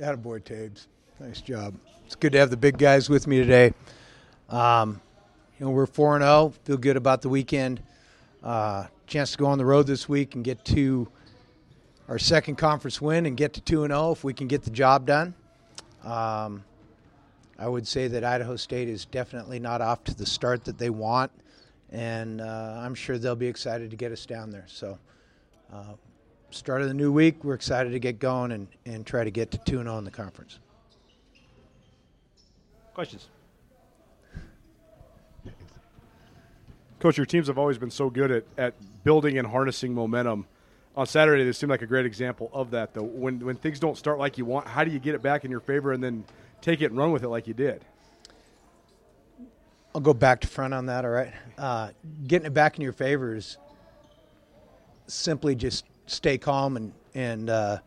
Attaboy, Tabes. Nice job. It's good to have the big guys with me today. Um, you know, we're 4 0. Feel good about the weekend. Uh, chance to go on the road this week and get to our second conference win and get to 2 0 if we can get the job done. Um, I would say that Idaho State is definitely not off to the start that they want, and uh, I'm sure they'll be excited to get us down there. So, uh, start of the new week, we're excited to get going and, and try to get to 2 0 in the conference. Questions? Coach, your teams have always been so good at, at building and harnessing momentum. On Saturday, this seemed like a great example of that, though. When, when things don't start like you want, how do you get it back in your favor and then take it and run with it like you did? I'll go back to front on that, all right? Uh, getting it back in your favor is simply just stay calm and, and uh,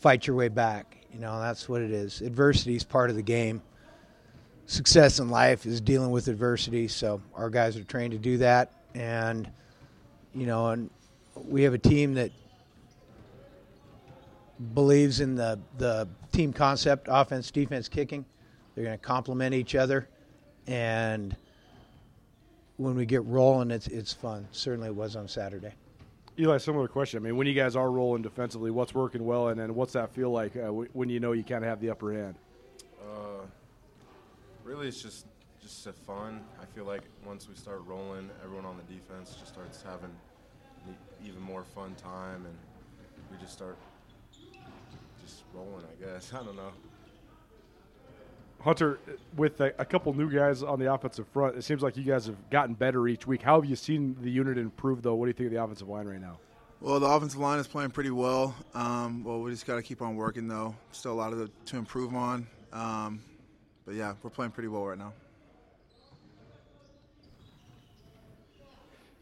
fight your way back. You know, that's what it is. Adversity is part of the game. Success in life is dealing with adversity, so our guys are trained to do that. And, you know, and we have a team that believes in the, the team concept offense, defense, kicking. They're going to complement each other. And when we get rolling, it's, it's fun. Certainly it was on Saturday. Eli, similar question. I mean, when you guys are rolling defensively, what's working well, and then what's that feel like uh, w- when you know you kind of have the upper hand? Uh, really, it's just just fun. I feel like once we start rolling, everyone on the defense just starts having even more fun time, and we just start just rolling. I guess I don't know. Hunter, with a, a couple new guys on the offensive front, it seems like you guys have gotten better each week. How have you seen the unit improve, though? What do you think of the offensive line right now? Well, the offensive line is playing pretty well. Um, well, we just got to keep on working, though. Still a lot of the, to improve on. Um, but yeah, we're playing pretty well right now.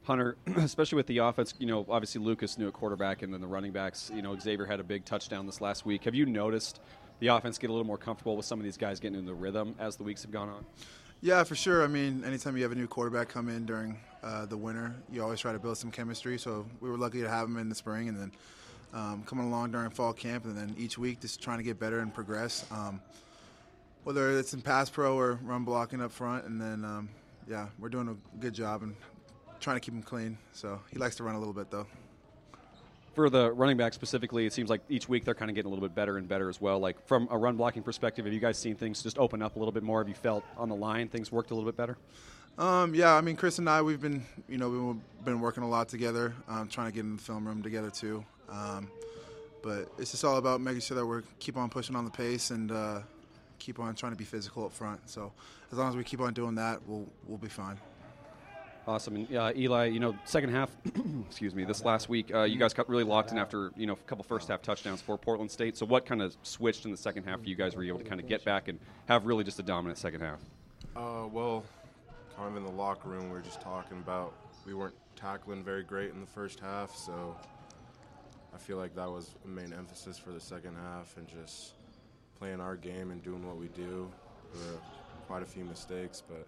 Hunter, especially with the offense, you know, obviously Lucas new a quarterback, and then the running backs. You know, Xavier had a big touchdown this last week. Have you noticed the offense get a little more comfortable with some of these guys getting into the rhythm as the weeks have gone on? Yeah, for sure. I mean, anytime you have a new quarterback come in during uh, the winter, you always try to build some chemistry. So we were lucky to have him in the spring, and then um, coming along during fall camp, and then each week just trying to get better and progress. Um, whether it's in pass pro or run blocking up front, and then um, yeah, we're doing a good job and trying to keep him clean. So he likes to run a little bit though. For the running back specifically, it seems like each week they're kind of getting a little bit better and better as well. Like from a run blocking perspective, have you guys seen things just open up a little bit more? Have you felt on the line things worked a little bit better? Um, yeah, I mean, Chris and I, we've been, you know, we've been working a lot together, um, trying to get in the film room together too. Um, but it's just all about making sure that we keep on pushing on the pace and uh, keep on trying to be physical up front. So as long as we keep on doing that, we'll we'll be fine. Awesome. And uh, Eli, you know, second half, excuse me, this last week, uh, you guys got really locked in after, you know, a couple first half touchdowns for Portland State. So what kind of switched in the second half for you guys were you able to kind of get back and have really just a dominant second half? Uh, well, kind of in the locker room, we were just talking about we weren't tackling very great in the first half, so I feel like that was a main emphasis for the second half and just playing our game and doing what we do. There were quite a few mistakes, but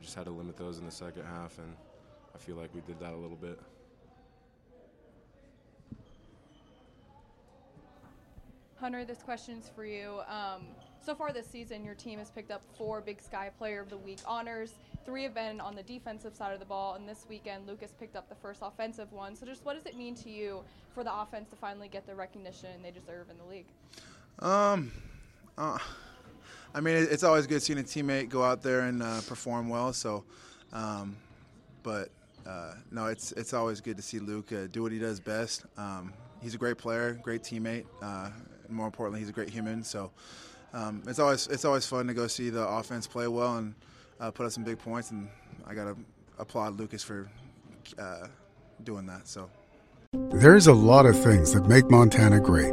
just had to limit those in the second half, and I feel like we did that a little bit. Hunter, this question's for you. Um, so far this season, your team has picked up four Big Sky Player of the Week honors. Three have been on the defensive side of the ball, and this weekend, Lucas picked up the first offensive one. So, just what does it mean to you for the offense to finally get the recognition they deserve in the league? Um, uh, I mean, it's always good seeing a teammate go out there and uh, perform well. So, um, but uh, no, it's it's always good to see Luke uh, do what he does best. Um, he's a great player, great teammate. Uh, and more importantly, he's a great human. So, um, it's always it's always fun to go see the offense play well and uh, put up some big points. And I gotta applaud Lucas for uh, doing that. So. There's a lot of things that make Montana great,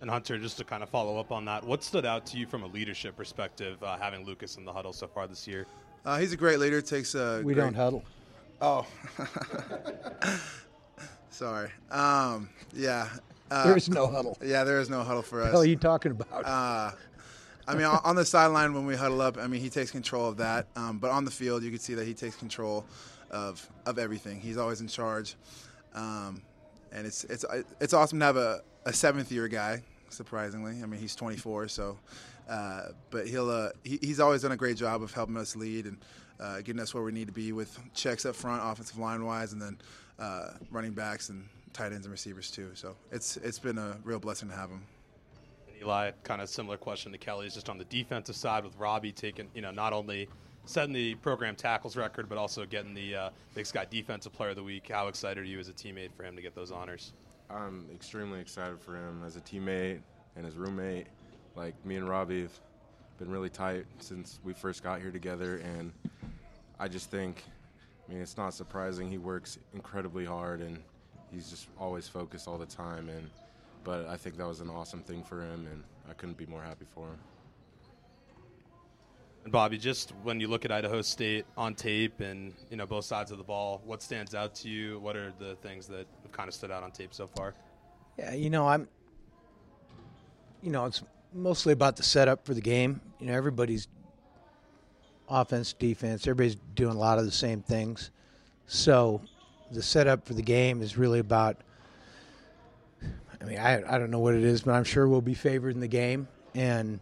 And Hunter, just to kind of follow up on that, what stood out to you from a leadership perspective, uh, having Lucas in the huddle so far this year? Uh, he's a great leader. Takes a. We great- don't huddle. Oh. Sorry. Um, yeah. Uh, There is no huddle. Yeah, there is no huddle for us. the hell are you talking about? Uh, I mean, on on the sideline when we huddle up, I mean, he takes control of that. Um, but on the field, you can see that he takes control of of everything. He's always in charge, um, and it's it's it's awesome to have a, a seventh year guy. Surprisingly, I mean, he's 24, so. Uh, but he'll uh, he, he's always done a great job of helping us lead and uh, getting us where we need to be with checks up front, offensive line wise, and then uh, running backs and tight ends and receivers too. So it's it's been a real blessing to have him. Eli, kind of similar question to Kelly's, just on the defensive side with Robbie taking, you know, not only setting the program tackles record, but also getting the uh, Big Sky Defensive Player of the Week. How excited are you as a teammate for him to get those honors? I'm extremely excited for him as a teammate and his roommate. Like me and Robbie have been really tight since we first got here together, and I just think, I mean, it's not surprising. He works incredibly hard, and he's just always focused all the time. And but I think that was an awesome thing for him, and I couldn't be more happy for him. And Bobby, just when you look at Idaho State on tape and you know both sides of the ball, what stands out to you? What are the things that have kind of stood out on tape so far? Yeah, you know, I'm. You know, it's mostly about the setup for the game. You know, everybody's offense, defense, everybody's doing a lot of the same things. So, the setup for the game is really about. I mean, I I don't know what it is, but I'm sure we'll be favored in the game, and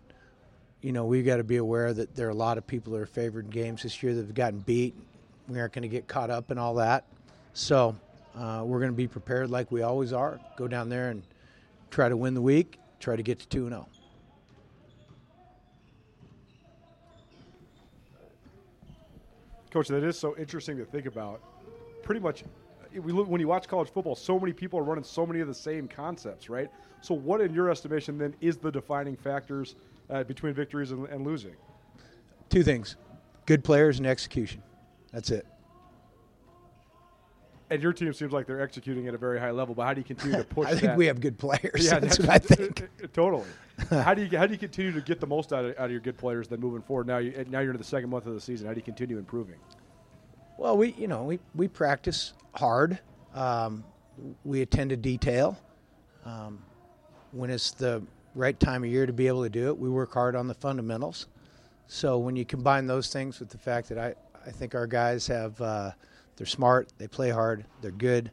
you know we've got to be aware that there are a lot of people that are favored in games this year that have gotten beat. We aren't going to get caught up in all that. So uh, we're going to be prepared like we always are. Go down there and try to win the week. Try to get to two and oh. zero. Coach, that is so interesting to think about. Pretty much, we look, when you watch college football, so many people are running so many of the same concepts, right? So, what, in your estimation, then, is the defining factors uh, between victories and, and losing? Two things: good players and execution. That's it. And your team seems like they're executing at a very high level, but how do you continue to push I think that? we have good players. Yeah, That's what I think. totally. how do you how do you continue to get the most out of, out of your good players then moving forward? Now you now you're into the second month of the season. How do you continue improving? Well, we you know we, we practice hard. Um, we attend to detail. Um, when it's the right time of year to be able to do it, we work hard on the fundamentals. So when you combine those things with the fact that I, I think our guys have uh, they're smart, they play hard, they're good.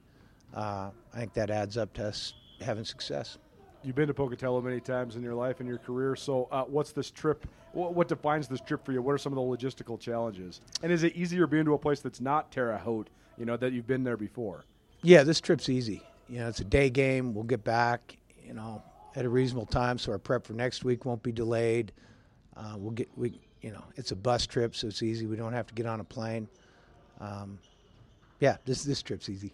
Uh, I think that adds up to us having success. You've been to Pocatello many times in your life and your career. So, uh, what's this trip? What, what defines this trip for you? What are some of the logistical challenges? And is it easier being to a place that's not Terre Haute? You know that you've been there before. Yeah, this trip's easy. You know, it's a day game. We'll get back, you know, at a reasonable time, so our prep for next week won't be delayed. Uh, we'll get we, you know, it's a bus trip, so it's easy. We don't have to get on a plane. Um, yeah, this this trip's easy.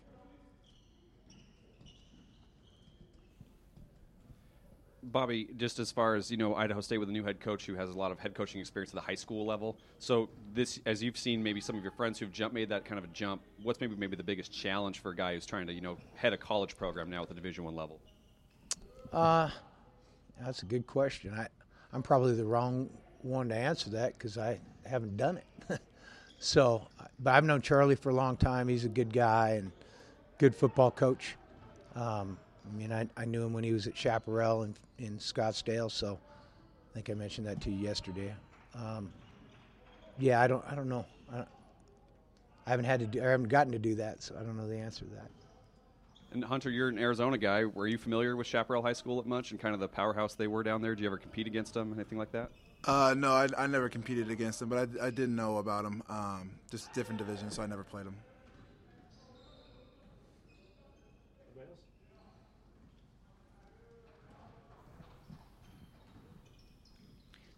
Bobby, just as far as you know, Idaho State with a new head coach who has a lot of head coaching experience at the high school level. So this, as you've seen, maybe some of your friends who've jumped, made that kind of a jump. What's maybe maybe the biggest challenge for a guy who's trying to you know head a college program now at the Division One level? Uh, that's a good question. I, I'm probably the wrong one to answer that because I haven't done it. so, but I've known Charlie for a long time. He's a good guy and good football coach. Um, I mean, I, I knew him when he was at Chaparral in, in Scottsdale, so I think I mentioned that to you yesterday. Um, yeah, I don't, I don't know. I, don't, I haven't had to, do, I haven't gotten to do that, so I don't know the answer to that. And Hunter, you're an Arizona guy. Were you familiar with Chaparral High School at much and kind of the powerhouse they were down there? Did you ever compete against them, anything like that? Uh, no, I, I never competed against them, but I, I didn't know about them. Um, just different divisions, so I never played them.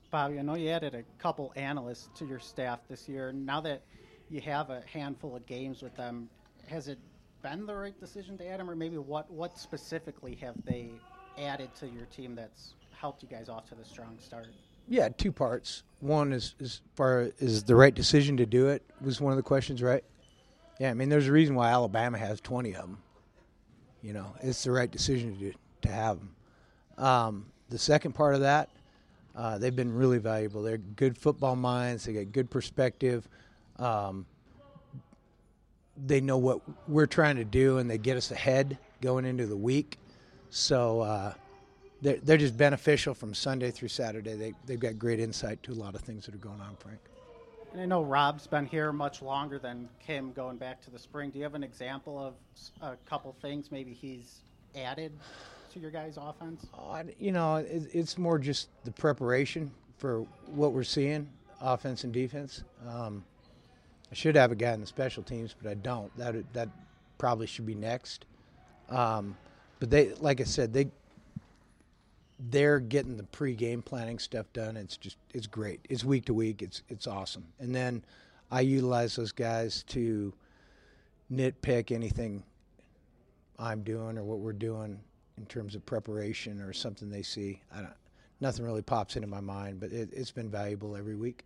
Bobby, I know you added a couple analysts to your staff this year. Now that you have a handful of games with them, has it been the right decision to add them, or maybe what what specifically have they added to your team that's helped you guys off to the strong start? Yeah, two parts. One is as far as the right decision to do it was one of the questions, right? Yeah, I mean, there's a reason why Alabama has 20 of them. You know, it's the right decision to do, to have them. Um, the second part of that, uh, they've been really valuable. They're good football minds. They got good perspective. Um, they know what we're trying to do, and they get us ahead going into the week. So uh, they're, they're just beneficial from Sunday through Saturday. They, they've got great insight to a lot of things that are going on, Frank. And I know Rob's been here much longer than Kim going back to the spring. Do you have an example of a couple things maybe he's added to your guys' offense? Uh, you know, it, it's more just the preparation for what we're seeing, offense and defense. Um, I should have a guy in the special teams, but I don't. That that probably should be next. Um, but they, like I said, they they're getting the pre-game planning stuff done. It's just it's great. It's week to week. It's it's awesome. And then I utilize those guys to nitpick anything I'm doing or what we're doing in terms of preparation or something they see. I don't. Nothing really pops into my mind, but it, it's been valuable every week.